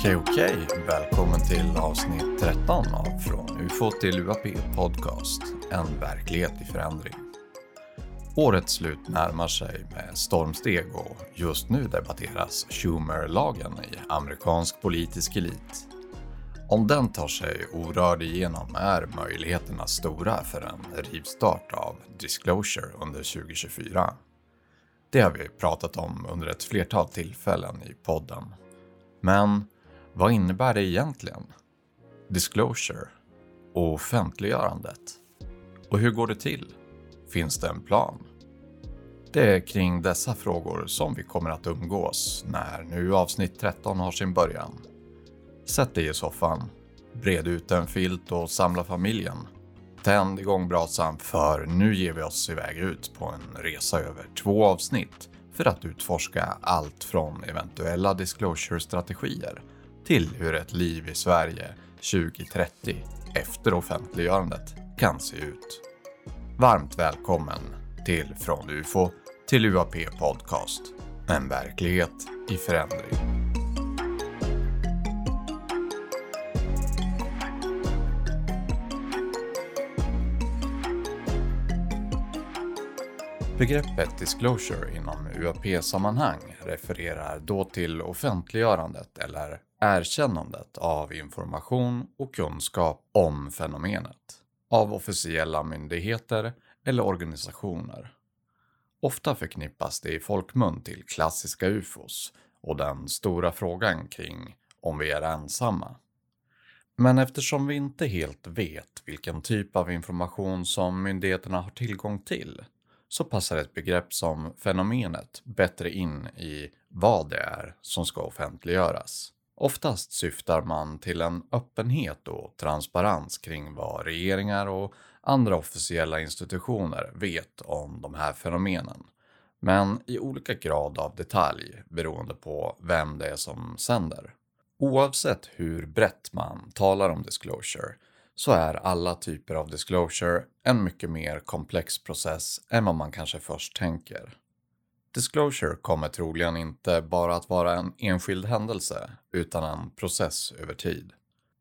Okej, okej. Välkommen till avsnitt 13 av Från UFO till UAP Podcast. En verklighet i förändring. Årets slut närmar sig med stormsteg och just nu debatteras Schumer-lagen i amerikansk politisk elit. Om den tar sig orörd igenom är möjligheterna stora för en rivstart av Disclosure under 2024. Det har vi pratat om under ett flertal tillfällen i podden. Men vad innebär det egentligen? Disclosure och offentliggörandet? Och hur går det till? Finns det en plan? Det är kring dessa frågor som vi kommer att umgås när nu avsnitt 13 har sin början. Sätt dig i soffan, bred ut en filt och samla familjen. Tänd igång brasan för nu ger vi oss iväg ut på en resa över två avsnitt för att utforska allt från eventuella disclosure-strategier till hur ett liv i Sverige 2030 efter offentliggörandet kan se ut. Varmt välkommen till Från UFO till UAP Podcast. En verklighet i förändring. Begreppet disclosure inom UAP-sammanhang refererar då till offentliggörandet eller erkännandet av information och kunskap om fenomenet av officiella myndigheter eller organisationer. Ofta förknippas det i folkmun till klassiska ufos och den stora frågan kring om vi är ensamma. Men eftersom vi inte helt vet vilken typ av information som myndigheterna har tillgång till så passar ett begrepp som fenomenet bättre in i vad det är som ska offentliggöras. Oftast syftar man till en öppenhet och transparens kring vad regeringar och andra officiella institutioner vet om de här fenomenen. Men i olika grad av detalj beroende på vem det är som sänder. Oavsett hur brett man talar om disclosure så är alla typer av disclosure en mycket mer komplex process än vad man kanske först tänker. Disclosure kommer troligen inte bara att vara en enskild händelse utan en process över tid.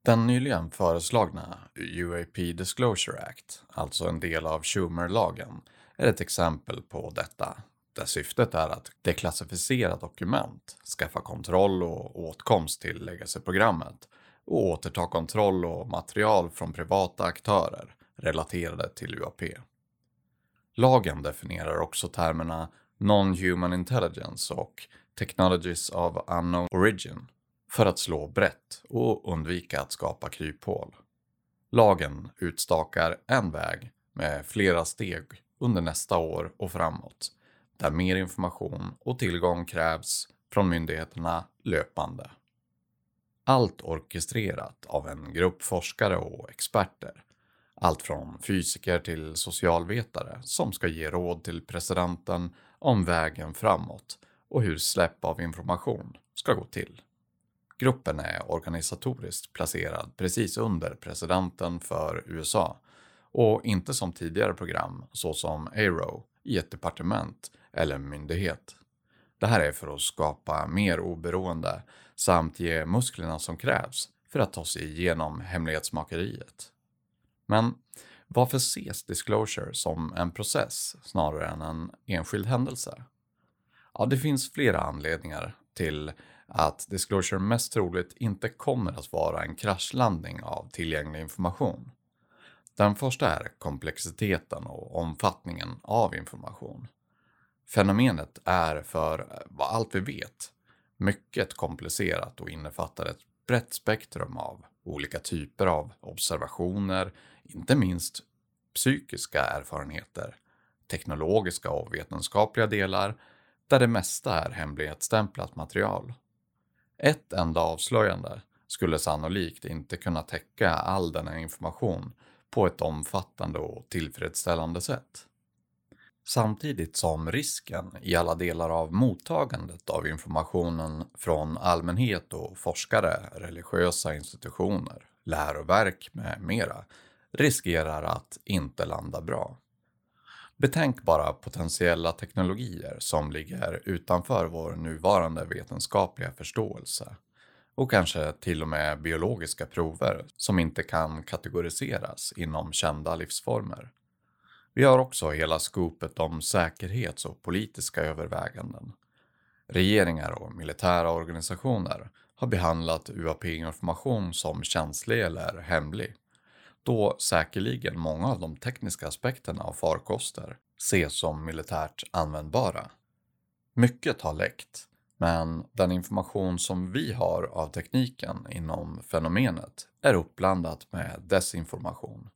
Den nyligen föreslagna UAP Disclosure Act, alltså en del av Schumer-lagen, är ett exempel på detta, där syftet är att deklassificera dokument, skaffa kontroll och åtkomst till legacy-programmet och återta kontroll och material från privata aktörer relaterade till UAP. Lagen definierar också termerna Non-Human Intelligence och Technologies of Unknown Origin för att slå brett och undvika att skapa kryphål. Lagen utstakar en väg med flera steg under nästa år och framåt där mer information och tillgång krävs från myndigheterna löpande. Allt orkestrerat av en grupp forskare och experter. Allt från fysiker till socialvetare som ska ge råd till presidenten om vägen framåt och hur släpp av information ska gå till. Gruppen är organisatoriskt placerad precis under presidenten för USA och inte som tidigare program såsom ARO i ett departement eller myndighet. Det här är för att skapa mer oberoende samt ge musklerna som krävs för att ta sig igenom hemlighetsmakeriet. Men varför ses disclosure som en process snarare än en enskild händelse? Ja, det finns flera anledningar till att disclosure mest troligt inte kommer att vara en kraschlandning av tillgänglig information. Den första är komplexiteten och omfattningen av information. Fenomenet är, för vad allt vi vet, mycket komplicerat och innefattar ett brett spektrum av olika typer av observationer, inte minst psykiska erfarenheter, teknologiska och vetenskapliga delar, där det mesta är hemlighetsstämplat material. Ett enda avslöjande skulle sannolikt inte kunna täcka all denna information på ett omfattande och tillfredsställande sätt. Samtidigt som risken i alla delar av mottagandet av informationen från allmänhet och forskare, religiösa institutioner, läroverk med mera riskerar att inte landa bra. Betänk bara potentiella teknologier som ligger utanför vår nuvarande vetenskapliga förståelse och kanske till och med biologiska prover som inte kan kategoriseras inom kända livsformer. Vi har också hela skopet om säkerhets och politiska överväganden. Regeringar och militära organisationer har behandlat UAP-information som känslig eller hemlig, då säkerligen många av de tekniska aspekterna av farkoster ses som militärt användbara. Mycket har läckt, men den information som vi har av tekniken inom fenomenet är uppblandat med desinformation.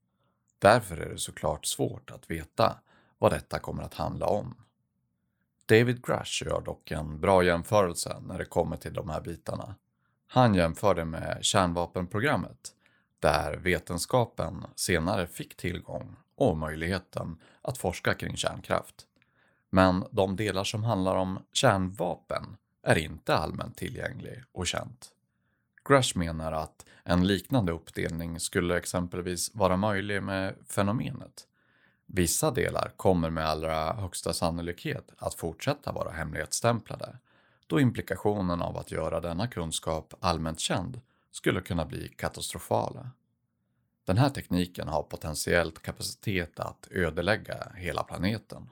Därför är det såklart svårt att veta vad detta kommer att handla om. David Grush gör dock en bra jämförelse när det kommer till de här bitarna. Han jämför det med kärnvapenprogrammet, där vetenskapen senare fick tillgång och möjligheten att forska kring kärnkraft. Men de delar som handlar om kärnvapen är inte allmänt tillgänglig och känt. Grush menar att en liknande uppdelning skulle exempelvis vara möjlig med fenomenet. Vissa delar kommer med allra högsta sannolikhet att fortsätta vara hemlighetsstämplade, då implikationen av att göra denna kunskap allmänt känd skulle kunna bli katastrofala. Den här tekniken har potentiellt kapacitet att ödelägga hela planeten.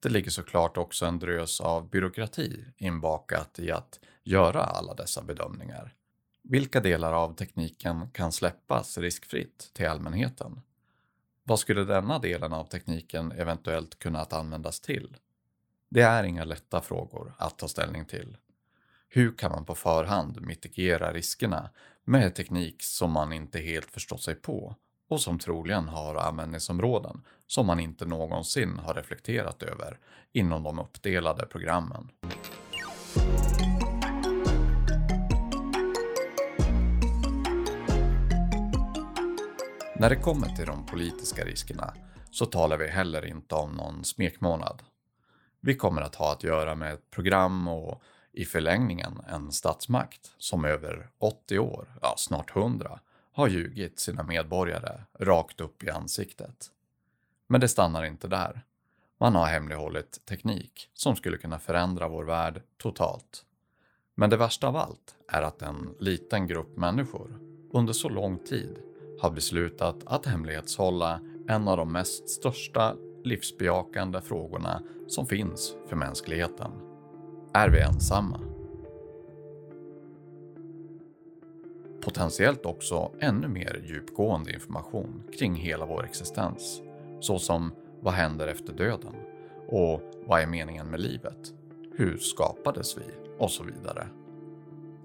Det ligger såklart också en drös av byråkrati inbakat i att göra alla dessa bedömningar. Vilka delar av tekniken kan släppas riskfritt till allmänheten? Vad skulle denna delen av tekniken eventuellt kunna att användas till? Det är inga lätta frågor att ta ställning till. Hur kan man på förhand mitigera riskerna med teknik som man inte helt förstått sig på och som troligen har användningsområden som man inte någonsin har reflekterat över inom de uppdelade programmen. När det kommer till de politiska riskerna så talar vi heller inte om någon smekmånad. Vi kommer att ha att göra med ett program och i förlängningen en statsmakt som över 80 år, ja snart 100, har ljugit sina medborgare rakt upp i ansiktet. Men det stannar inte där. Man har hemlighållit teknik som skulle kunna förändra vår värld totalt. Men det värsta av allt är att en liten grupp människor under så lång tid har beslutat att hemlighetshålla en av de mest största livsbejakande frågorna som finns för mänskligheten. Är vi ensamma? Potentiellt också ännu mer djupgående information kring hela vår existens, såsom vad händer efter döden? Och vad är meningen med livet? Hur skapades vi? Och så vidare.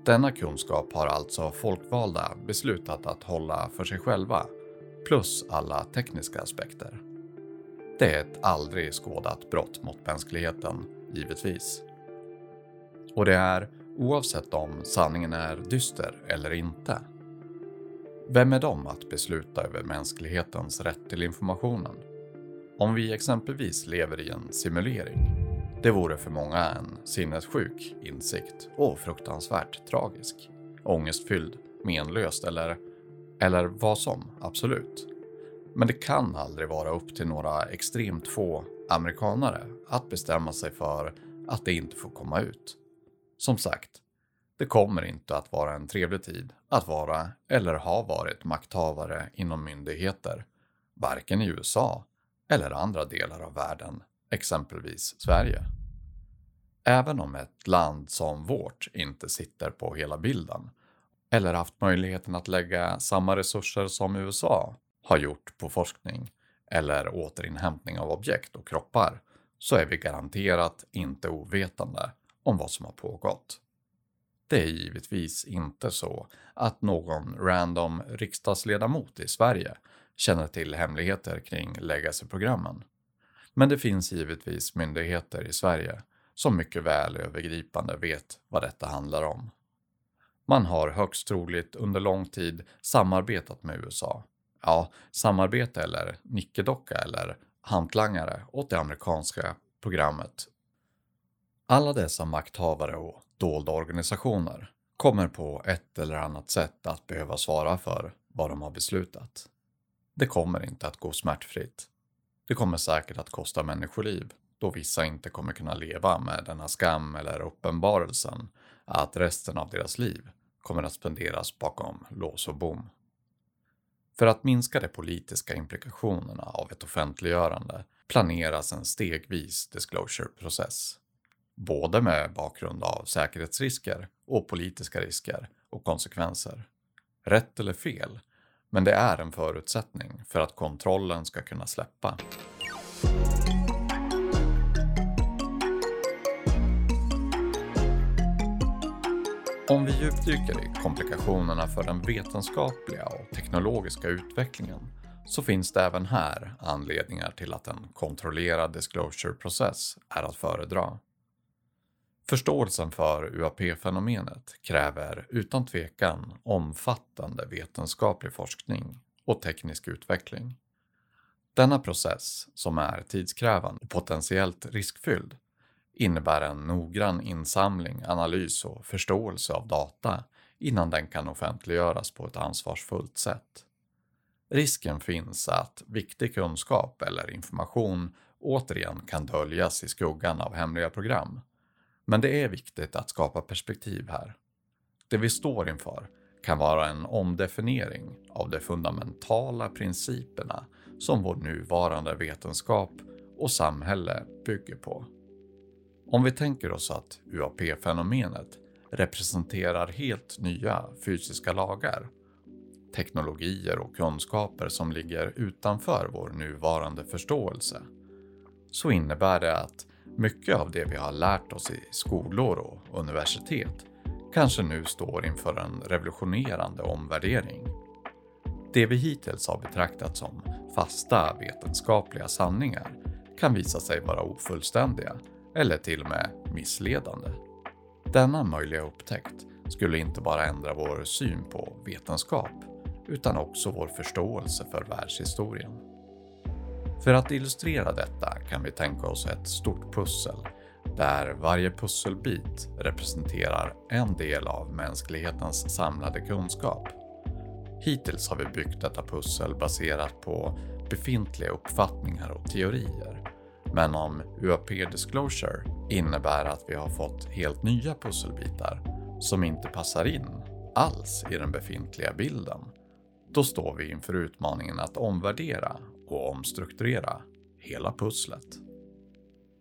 Denna kunskap har alltså folkvalda beslutat att hålla för sig själva, plus alla tekniska aspekter. Det är ett aldrig skådat brott mot mänskligheten, givetvis. Och det är oavsett om sanningen är dyster eller inte. Vem är de att besluta över mänsklighetens rätt till informationen? Om vi exempelvis lever i en simulering, det vore för många en sinnessjuk insikt och fruktansvärt tragisk. Ångestfylld, menlöst eller, eller vad som, absolut. Men det kan aldrig vara upp till några extremt få amerikanare att bestämma sig för att det inte får komma ut. Som sagt, det kommer inte att vara en trevlig tid att vara eller ha varit makthavare inom myndigheter, varken i USA eller andra delar av världen, exempelvis Sverige. Även om ett land som vårt inte sitter på hela bilden eller haft möjligheten att lägga samma resurser som USA har gjort på forskning eller återinhämtning av objekt och kroppar så är vi garanterat inte ovetande om vad som har pågått. Det är givetvis inte så att någon random riksdagsledamot i Sverige känner till hemligheter kring legacy-programmen. Men det finns givetvis myndigheter i Sverige som mycket väl övergripande vet vad detta handlar om. Man har högst troligt under lång tid samarbetat med USA. Ja, samarbete eller nickedocka eller hantlangare åt det amerikanska programmet. Alla dessa makthavare och dolda organisationer kommer på ett eller annat sätt att behöva svara för vad de har beslutat. Det kommer inte att gå smärtfritt. Det kommer säkert att kosta människoliv då vissa inte kommer kunna leva med denna skam eller uppenbarelsen att resten av deras liv kommer att spenderas bakom lås och bom. För att minska de politiska implikationerna av ett offentliggörande planeras en stegvis disclosure-process. Både med bakgrund av säkerhetsrisker och politiska risker och konsekvenser. Rätt eller fel, men det är en förutsättning för att kontrollen ska kunna släppa. Om vi djupdyker i komplikationerna för den vetenskapliga och teknologiska utvecklingen så finns det även här anledningar till att en kontrollerad disclosure-process är att föredra. Förståelsen för UAP-fenomenet kräver utan tvekan omfattande vetenskaplig forskning och teknisk utveckling. Denna process, som är tidskrävande och potentiellt riskfylld, innebär en noggrann insamling, analys och förståelse av data innan den kan offentliggöras på ett ansvarsfullt sätt. Risken finns att viktig kunskap eller information återigen kan döljas i skuggan av hemliga program. Men det är viktigt att skapa perspektiv här. Det vi står inför kan vara en omdefiniering av de fundamentala principerna som vår nuvarande vetenskap och samhälle bygger på. Om vi tänker oss att UAP-fenomenet representerar helt nya fysiska lagar, teknologier och kunskaper som ligger utanför vår nuvarande förståelse, så innebär det att mycket av det vi har lärt oss i skolor och universitet kanske nu står inför en revolutionerande omvärdering. Det vi hittills har betraktat som fasta vetenskapliga sanningar kan visa sig vara ofullständiga eller till och med missledande. Denna möjliga upptäckt skulle inte bara ändra vår syn på vetenskap utan också vår förståelse för världshistorien. För att illustrera detta kan vi tänka oss ett stort pussel där varje pusselbit representerar en del av mänsklighetens samlade kunskap. Hittills har vi byggt detta pussel baserat på befintliga uppfattningar och teorier men om UAP Disclosure innebär att vi har fått helt nya pusselbitar som inte passar in alls i den befintliga bilden, då står vi inför utmaningen att omvärdera och omstrukturera hela pusslet.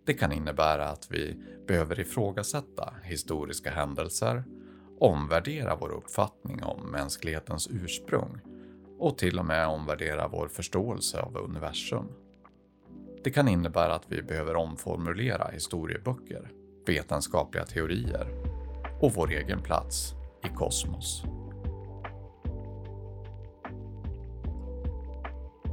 Det kan innebära att vi behöver ifrågasätta historiska händelser, omvärdera vår uppfattning om mänsklighetens ursprung och till och med omvärdera vår förståelse av universum. Det kan innebära att vi behöver omformulera historieböcker, vetenskapliga teorier och vår egen plats i kosmos.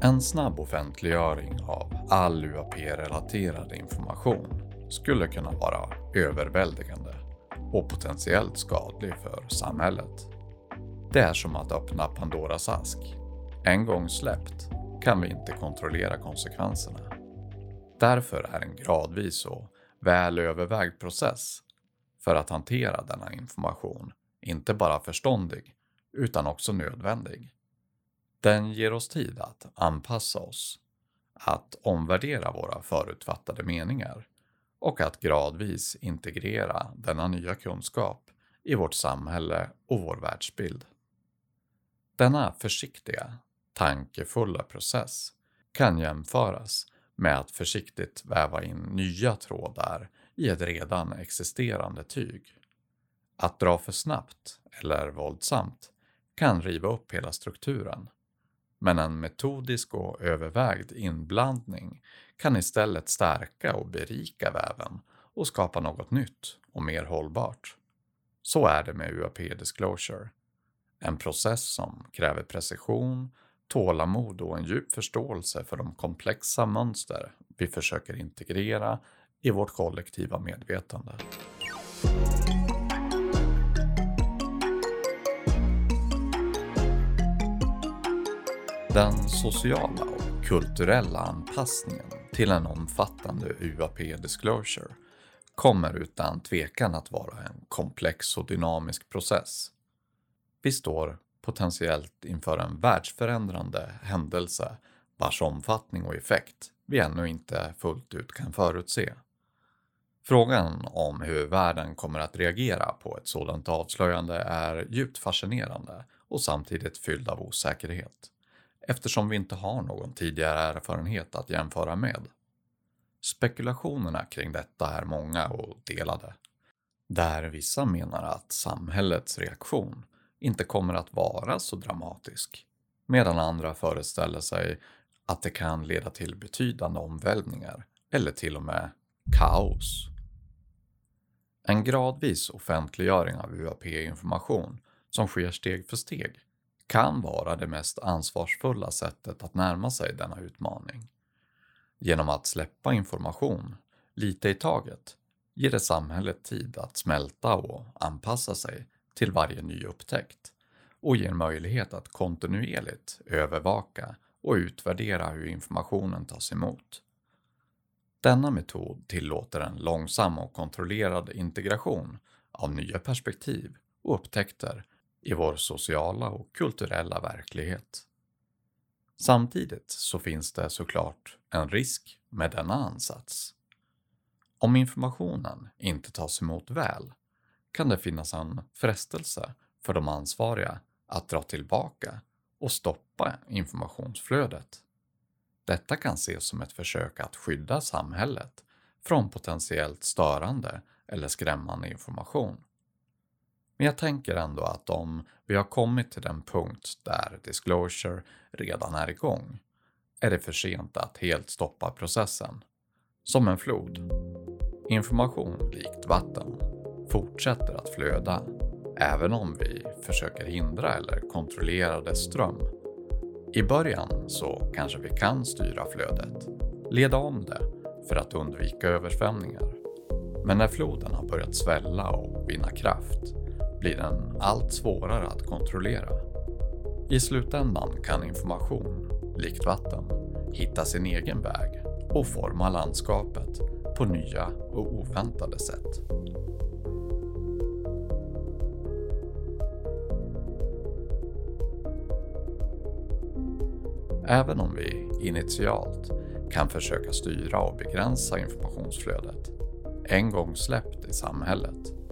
En snabb offentliggöring av all UAP-relaterad information skulle kunna vara överväldigande och potentiellt skadlig för samhället. Det är som att öppna Pandoras ask. En gång släppt kan vi inte kontrollera konsekvenserna. Därför är en gradvis och väl övervägd process för att hantera denna information inte bara förståndig utan också nödvändig. Den ger oss tid att anpassa oss, att omvärdera våra förutfattade meningar och att gradvis integrera denna nya kunskap i vårt samhälle och vår världsbild. Denna försiktiga, tankefulla process kan jämföras med att försiktigt väva in nya trådar i ett redan existerande tyg. Att dra för snabbt eller våldsamt kan riva upp hela strukturen. Men en metodisk och övervägd inblandning kan istället stärka och berika väven och skapa något nytt och mer hållbart. Så är det med UAP Disclosure. En process som kräver precision, tålamod och en djup förståelse för de komplexa mönster vi försöker integrera i vårt kollektiva medvetande. Den sociala och kulturella anpassningen till en omfattande UAP-disclosure kommer utan tvekan att vara en komplex och dynamisk process. Vi står potentiellt inför en världsförändrande händelse vars omfattning och effekt vi ännu inte fullt ut kan förutse. Frågan om hur världen kommer att reagera på ett sådant avslöjande är djupt fascinerande och samtidigt fylld av osäkerhet, eftersom vi inte har någon tidigare erfarenhet att jämföra med. Spekulationerna kring detta är många och delade, där vissa menar att samhällets reaktion inte kommer att vara så dramatisk, medan andra föreställer sig att det kan leda till betydande omvälvningar eller till och med kaos. En gradvis offentliggöring av UAP-information som sker steg för steg kan vara det mest ansvarsfulla sättet att närma sig denna utmaning. Genom att släppa information, lite i taget, ger det samhället tid att smälta och anpassa sig till varje ny upptäckt och ger möjlighet att kontinuerligt övervaka och utvärdera hur informationen tas emot. Denna metod tillåter en långsam och kontrollerad integration av nya perspektiv och upptäckter i vår sociala och kulturella verklighet. Samtidigt så finns det såklart en risk med denna ansats. Om informationen inte tas emot väl kan det finnas en frestelse för de ansvariga att dra tillbaka och stoppa informationsflödet. Detta kan ses som ett försök att skydda samhället från potentiellt störande eller skrämmande information. Men jag tänker ändå att om vi har kommit till den punkt där disclosure redan är igång är det för sent att helt stoppa processen. Som en flod. Information likt vatten fortsätter att flöda även om vi försöker hindra eller kontrollera dess ström. I början så kanske vi kan styra flödet, leda om det för att undvika översvämningar. Men när floden har börjat svälla och vinna kraft blir den allt svårare att kontrollera. I slutändan kan information, likt vatten, hitta sin egen väg och forma landskapet på nya och oväntade sätt. Även om vi initialt kan försöka styra och begränsa informationsflödet, en gång släppt i samhället,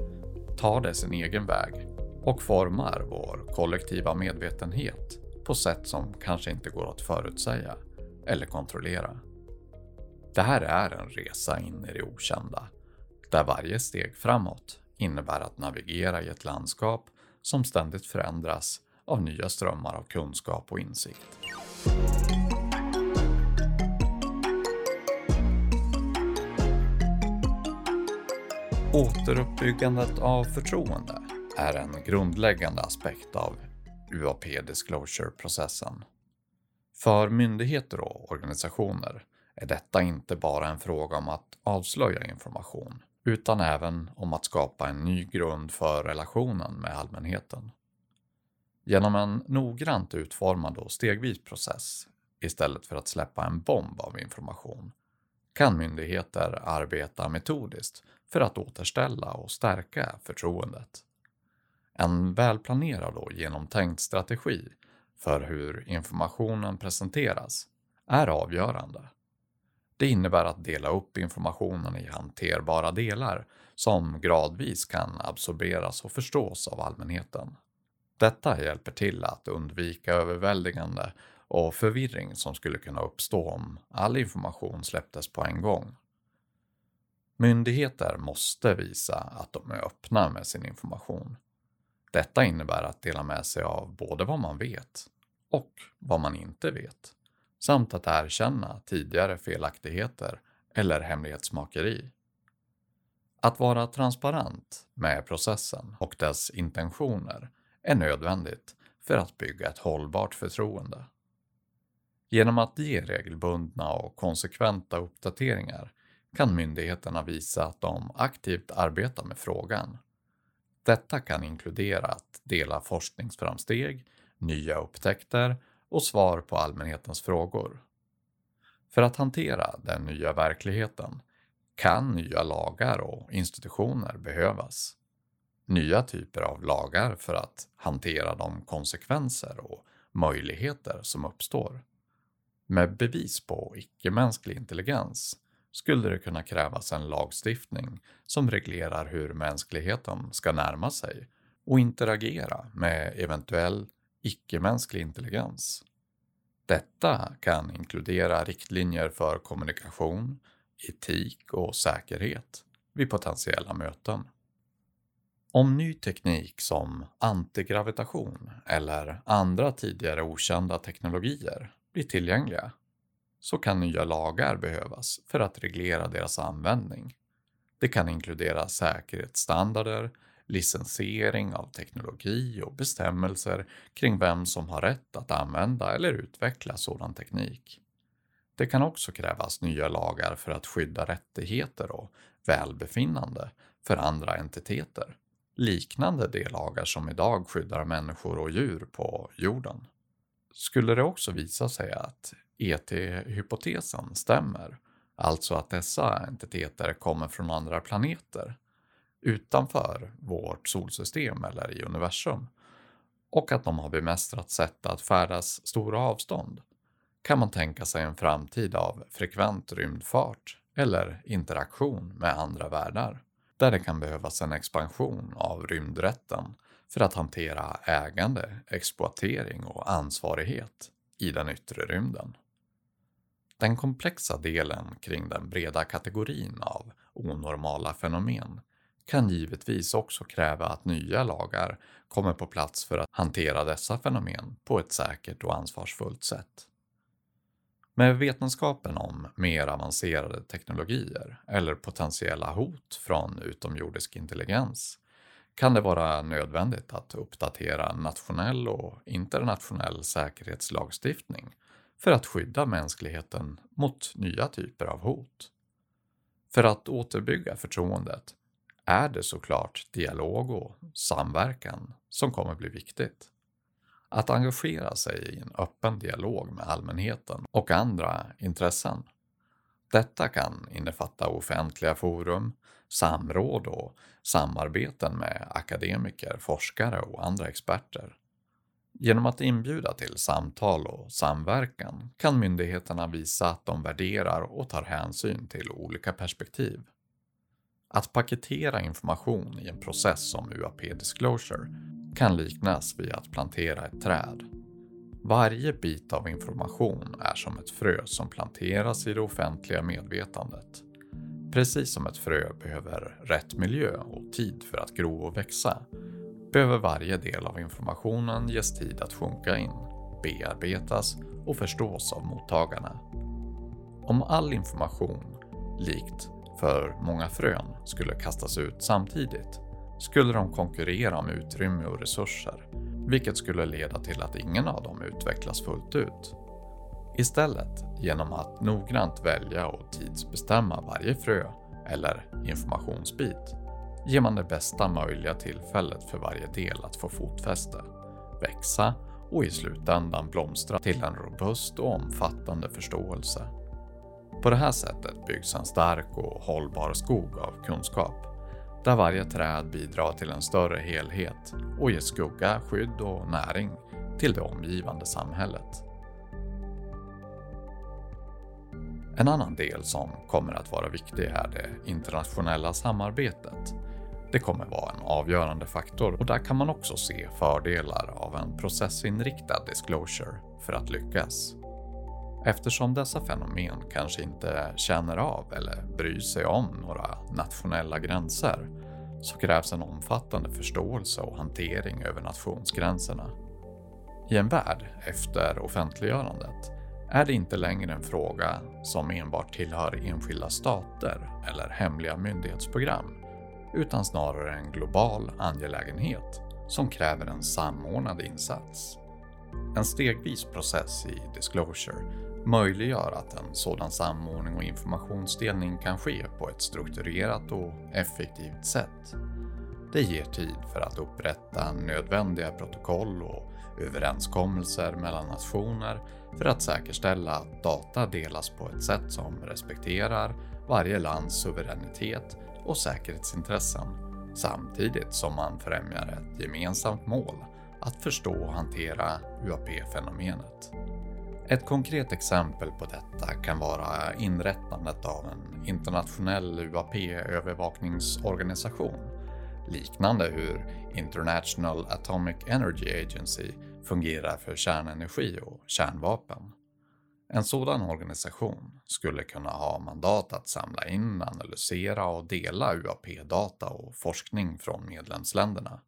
tar det sin egen väg och formar vår kollektiva medvetenhet på sätt som kanske inte går att förutsäga eller kontrollera. Det här är en resa in i det okända, där varje steg framåt innebär att navigera i ett landskap som ständigt förändras av nya strömmar av kunskap och insikt. Återuppbyggandet av förtroende är en grundläggande aspekt av UAP Disclosure-processen. För myndigheter och organisationer är detta inte bara en fråga om att avslöja information, utan även om att skapa en ny grund för relationen med allmänheten. Genom en noggrant utformad och stegvis process istället för att släppa en bomb av information kan myndigheter arbeta metodiskt för att återställa och stärka förtroendet. En välplanerad och genomtänkt strategi för hur informationen presenteras är avgörande. Det innebär att dela upp informationen i hanterbara delar som gradvis kan absorberas och förstås av allmänheten. Detta hjälper till att undvika överväldigande och förvirring som skulle kunna uppstå om all information släpptes på en gång. Myndigheter måste visa att de är öppna med sin information. Detta innebär att dela med sig av både vad man vet och vad man inte vet, samt att erkänna tidigare felaktigheter eller hemlighetsmakeri. Att vara transparent med processen och dess intentioner är nödvändigt för att bygga ett hållbart förtroende. Genom att ge regelbundna och konsekventa uppdateringar kan myndigheterna visa att de aktivt arbetar med frågan. Detta kan inkludera att dela forskningsframsteg, nya upptäckter och svar på allmänhetens frågor. För att hantera den nya verkligheten kan nya lagar och institutioner behövas nya typer av lagar för att hantera de konsekvenser och möjligheter som uppstår. Med bevis på icke-mänsklig intelligens skulle det kunna krävas en lagstiftning som reglerar hur mänskligheten ska närma sig och interagera med eventuell icke-mänsklig intelligens. Detta kan inkludera riktlinjer för kommunikation, etik och säkerhet vid potentiella möten. Om ny teknik som antigravitation eller andra tidigare okända teknologier blir tillgängliga så kan nya lagar behövas för att reglera deras användning. Det kan inkludera säkerhetsstandarder, licensiering av teknologi och bestämmelser kring vem som har rätt att använda eller utveckla sådan teknik. Det kan också krävas nya lagar för att skydda rättigheter och välbefinnande för andra entiteter, liknande de lagar som idag skyddar människor och djur på jorden. Skulle det också visa sig att ET-hypotesen stämmer, alltså att dessa entiteter kommer från andra planeter, utanför vårt solsystem eller i universum, och att de har bemästrat sätt att färdas stora avstånd, kan man tänka sig en framtid av frekvent rymdfart eller interaktion med andra världar, där det kan behövas en expansion av rymdrätten för att hantera ägande, exploatering och ansvarighet i den yttre rymden. Den komplexa delen kring den breda kategorin av onormala fenomen kan givetvis också kräva att nya lagar kommer på plats för att hantera dessa fenomen på ett säkert och ansvarsfullt sätt. Med vetenskapen om mer avancerade teknologier eller potentiella hot från utomjordisk intelligens kan det vara nödvändigt att uppdatera nationell och internationell säkerhetslagstiftning för att skydda mänskligheten mot nya typer av hot. För att återbygga förtroendet är det såklart dialog och samverkan som kommer bli viktigt. Att engagera sig i en öppen dialog med allmänheten och andra intressen. Detta kan innefatta offentliga forum, samråd och samarbeten med akademiker, forskare och andra experter. Genom att inbjuda till samtal och samverkan kan myndigheterna visa att de värderar och tar hänsyn till olika perspektiv. Att paketera information i en process som UAP Disclosure kan liknas vid att plantera ett träd. Varje bit av information är som ett frö som planteras i det offentliga medvetandet. Precis som ett frö behöver rätt miljö och tid för att gro och växa, behöver varje del av informationen ges tid att sjunka in, bearbetas och förstås av mottagarna. Om all information, likt för många frön, skulle kastas ut samtidigt skulle de konkurrera om utrymme och resurser, vilket skulle leda till att ingen av dem utvecklas fullt ut. Istället, genom att noggrant välja och tidsbestämma varje frö eller informationsbit, ger man det bästa möjliga tillfället för varje del att få fotfäste, växa och i slutändan blomstra till en robust och omfattande förståelse. På det här sättet byggs en stark och hållbar skog av kunskap där varje träd bidrar till en större helhet och ger skugga, skydd och näring till det omgivande samhället. En annan del som kommer att vara viktig är det internationella samarbetet. Det kommer vara en avgörande faktor och där kan man också se fördelar av en processinriktad disclosure för att lyckas. Eftersom dessa fenomen kanske inte känner av eller bryr sig om några nationella gränser så krävs en omfattande förståelse och hantering över nationsgränserna. I en värld efter offentliggörandet är det inte längre en fråga som enbart tillhör enskilda stater eller hemliga myndighetsprogram, utan snarare en global angelägenhet som kräver en samordnad insats. En stegvis process i disclosure möjliggör att en sådan samordning och informationsdelning kan ske på ett strukturerat och effektivt sätt. Det ger tid för att upprätta nödvändiga protokoll och överenskommelser mellan nationer för att säkerställa att data delas på ett sätt som respekterar varje lands suveränitet och säkerhetsintressen samtidigt som man främjar ett gemensamt mål att förstå och hantera UAP-fenomenet. Ett konkret exempel på detta kan vara inrättandet av en internationell UAP-övervakningsorganisation liknande hur International Atomic Energy Agency fungerar för kärnenergi och kärnvapen. En sådan organisation skulle kunna ha mandat att samla in, analysera och dela UAP-data och forskning från medlemsländerna.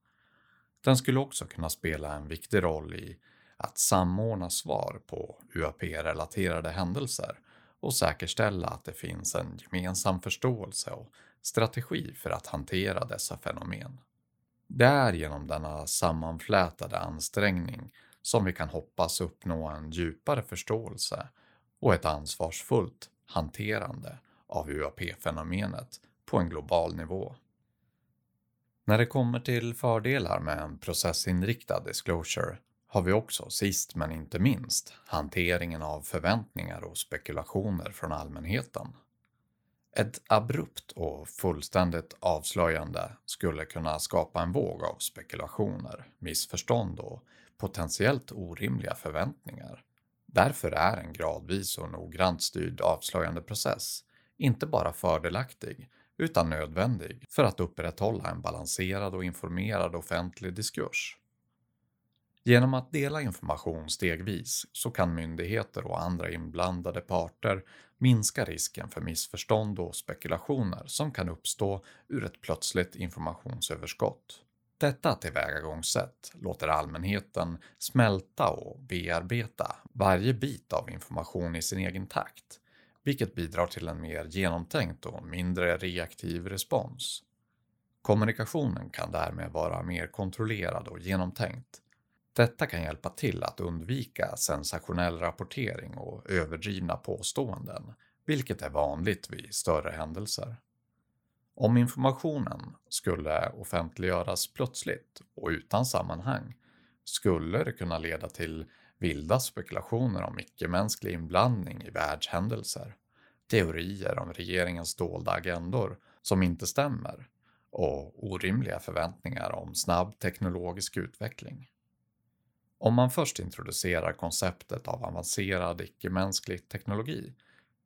Den skulle också kunna spela en viktig roll i att samordna svar på UAP-relaterade händelser och säkerställa att det finns en gemensam förståelse och strategi för att hantera dessa fenomen. Det är genom denna sammanflätade ansträngning som vi kan hoppas uppnå en djupare förståelse och ett ansvarsfullt hanterande av UAP-fenomenet på en global nivå. När det kommer till fördelar med en processinriktad disclosure har vi också sist men inte minst hanteringen av förväntningar och spekulationer från allmänheten. Ett abrupt och fullständigt avslöjande skulle kunna skapa en våg av spekulationer, missförstånd och potentiellt orimliga förväntningar. Därför är en gradvis och noggrant styrd avslöjandeprocess inte bara fördelaktig utan nödvändig för att upprätthålla en balanserad och informerad offentlig diskurs. Genom att dela information stegvis så kan myndigheter och andra inblandade parter minska risken för missförstånd och spekulationer som kan uppstå ur ett plötsligt informationsöverskott. Detta tillvägagångssätt låter allmänheten smälta och bearbeta varje bit av information i sin egen takt, vilket bidrar till en mer genomtänkt och mindre reaktiv respons. Kommunikationen kan därmed vara mer kontrollerad och genomtänkt, detta kan hjälpa till att undvika sensationell rapportering och överdrivna påståenden, vilket är vanligt vid större händelser. Om informationen skulle offentliggöras plötsligt och utan sammanhang skulle det kunna leda till vilda spekulationer om icke-mänsklig inblandning i världshändelser, teorier om regeringens dolda agendor som inte stämmer och orimliga förväntningar om snabb teknologisk utveckling. Om man först introducerar konceptet av avancerad icke-mänsklig teknologi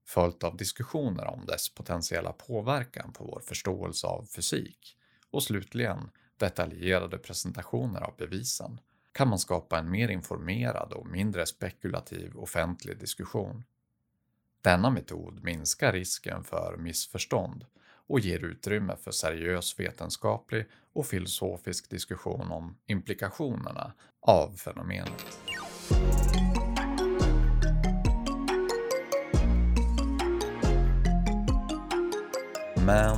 följt av diskussioner om dess potentiella påverkan på vår förståelse av fysik och slutligen detaljerade presentationer av bevisen kan man skapa en mer informerad och mindre spekulativ offentlig diskussion. Denna metod minskar risken för missförstånd och ger utrymme för seriös vetenskaplig och filosofisk diskussion om implikationerna av fenomenet. Men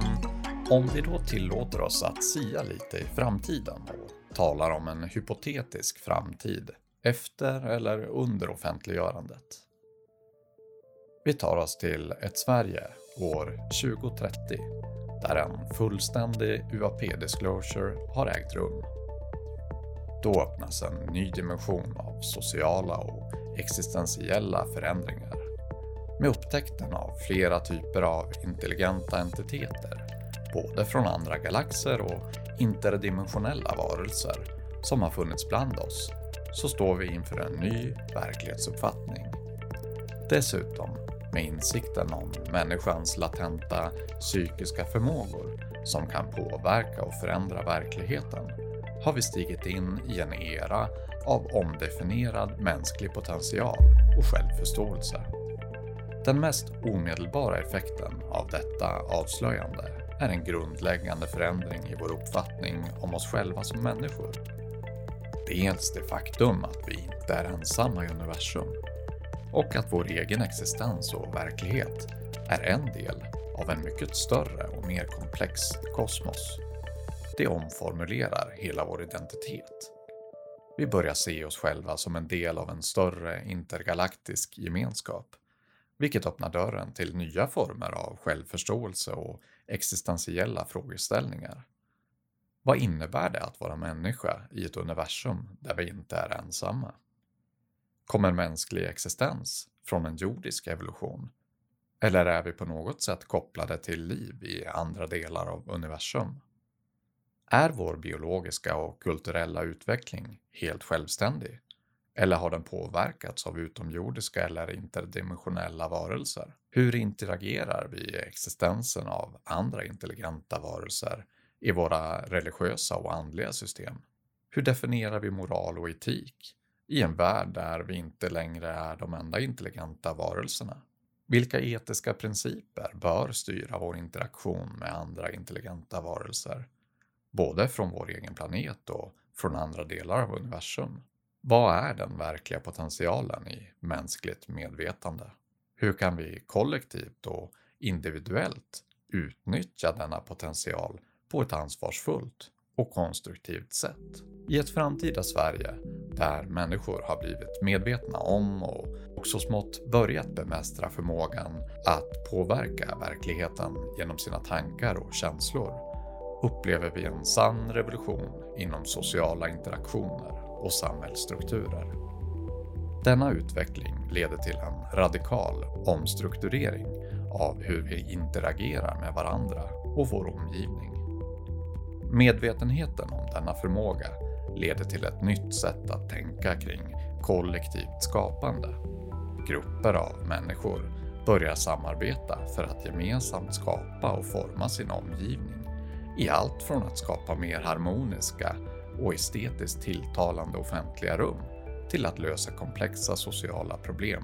om vi då tillåter oss att sia lite i framtiden och talar om en hypotetisk framtid efter eller under offentliggörandet. Vi tar oss till ett Sverige år 2030 där en fullständig UAP-disclosure har ägt rum. Då öppnas en ny dimension av sociala och existentiella förändringar med upptäckten av flera typer av intelligenta entiteter, både från andra galaxer och interdimensionella varelser som har funnits bland oss, så står vi inför en ny verklighetsuppfattning. Dessutom med insikten om människans latenta psykiska förmågor som kan påverka och förändra verkligheten har vi stigit in i en era av omdefinierad mänsklig potential och självförståelse. Den mest omedelbara effekten av detta avslöjande är en grundläggande förändring i vår uppfattning om oss själva som människor. Dels det faktum att vi inte är ensamma i universum och att vår egen existens och verklighet är en del av en mycket större och mer komplex kosmos. Det omformulerar hela vår identitet. Vi börjar se oss själva som en del av en större intergalaktisk gemenskap, vilket öppnar dörren till nya former av självförståelse och existentiella frågeställningar. Vad innebär det att vara människa i ett universum där vi inte är ensamma? Kommer mänsklig existens från en jordisk evolution? Eller är vi på något sätt kopplade till liv i andra delar av universum? Är vår biologiska och kulturella utveckling helt självständig? Eller har den påverkats av utomjordiska eller interdimensionella varelser? Hur interagerar vi i existensen av andra intelligenta varelser i våra religiösa och andliga system? Hur definierar vi moral och etik i en värld där vi inte längre är de enda intelligenta varelserna? Vilka etiska principer bör styra vår interaktion med andra intelligenta varelser? Både från vår egen planet och från andra delar av universum. Vad är den verkliga potentialen i mänskligt medvetande? Hur kan vi kollektivt och individuellt utnyttja denna potential på ett ansvarsfullt och konstruktivt sätt? I ett framtida Sverige där människor har blivit medvetna om och också smått börjat bemästra förmågan att påverka verkligheten genom sina tankar och känslor upplever vi en sann revolution inom sociala interaktioner och samhällsstrukturer. Denna utveckling leder till en radikal omstrukturering av hur vi interagerar med varandra och vår omgivning. Medvetenheten om denna förmåga leder till ett nytt sätt att tänka kring kollektivt skapande. Grupper av människor börjar samarbeta för att gemensamt skapa och forma sin omgivning i allt från att skapa mer harmoniska och estetiskt tilltalande offentliga rum till att lösa komplexa sociala problem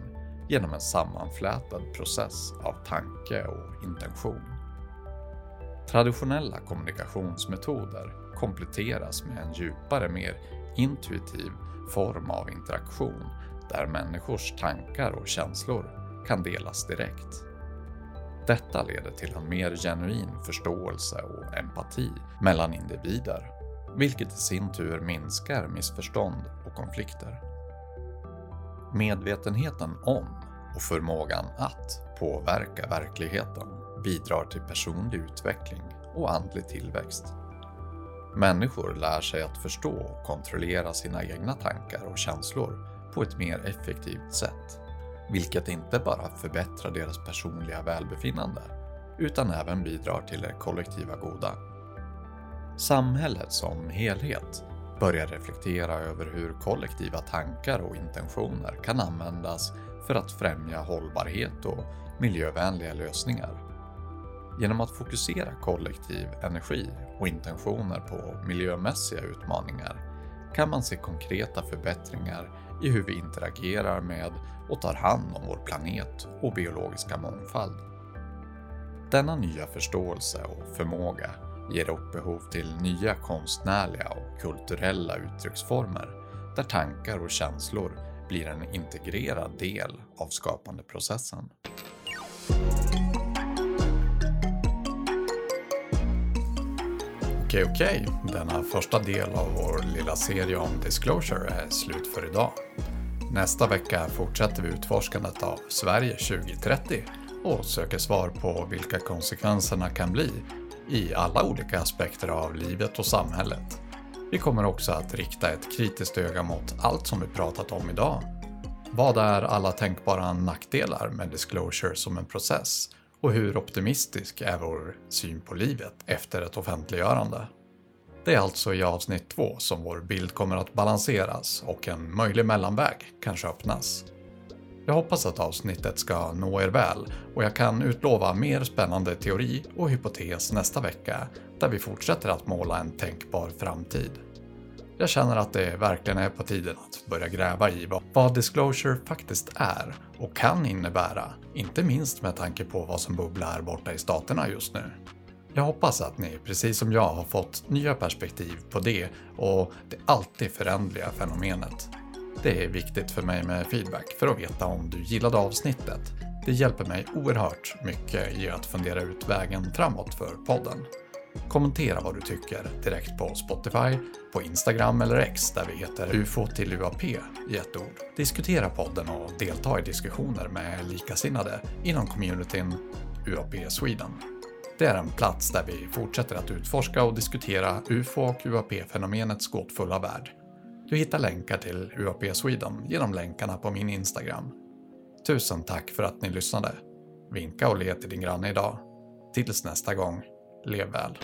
genom en sammanflätad process av tanke och intention. Traditionella kommunikationsmetoder kompletteras med en djupare, mer intuitiv form av interaktion där människors tankar och känslor kan delas direkt. Detta leder till en mer genuin förståelse och empati mellan individer vilket i sin tur minskar missförstånd och konflikter. Medvetenheten om och förmågan att påverka verkligheten bidrar till personlig utveckling och andlig tillväxt. Människor lär sig att förstå och kontrollera sina egna tankar och känslor på ett mer effektivt sätt, vilket inte bara förbättrar deras personliga välbefinnande utan även bidrar till det kollektiva goda. Samhället som helhet börjar reflektera över hur kollektiva tankar och intentioner kan användas för att främja hållbarhet och miljövänliga lösningar. Genom att fokusera kollektiv energi och intentioner på miljömässiga utmaningar kan man se konkreta förbättringar i hur vi interagerar med och tar hand om vår planet och biologiska mångfald. Denna nya förståelse och förmåga ger upphov till nya konstnärliga och kulturella uttrycksformer där tankar och känslor blir en integrerad del av skapandeprocessen. Okej, okej. Denna första del av vår lilla serie om disclosure är slut för idag. Nästa vecka fortsätter vi utforskandet av Sverige 2030 och söker svar på vilka konsekvenserna kan bli i alla olika aspekter av livet och samhället. Vi kommer också att rikta ett kritiskt öga mot allt som vi pratat om idag. Vad är alla tänkbara nackdelar med disclosure som en process? Och hur optimistisk är vår syn på livet efter ett offentliggörande? Det är alltså i avsnitt två som vår bild kommer att balanseras och en möjlig mellanväg kanske öppnas. Jag hoppas att avsnittet ska nå er väl och jag kan utlova mer spännande teori och hypotes nästa vecka där vi fortsätter att måla en tänkbar framtid. Jag känner att det verkligen är på tiden att börja gräva i vad disclosure faktiskt är och kan innebära, inte minst med tanke på vad som bubblar borta i staterna just nu. Jag hoppas att ni, precis som jag, har fått nya perspektiv på det och det alltid förändliga fenomenet. Det är viktigt för mig med feedback för att veta om du gillade avsnittet. Det hjälper mig oerhört mycket i att fundera ut vägen framåt för podden. Kommentera vad du tycker direkt på Spotify, på Instagram eller X där vi heter UFO till UAP i ett ord. Diskutera podden och delta i diskussioner med likasinnade inom communityn UAP Sweden. Det är en plats där vi fortsätter att utforska och diskutera UFO och UAP-fenomenets gåtfulla värld du hittar länkar till UAP Sweden genom länkarna på min Instagram. Tusen tack för att ni lyssnade. Vinka och le till din granne idag. Tills nästa gång, lev väl.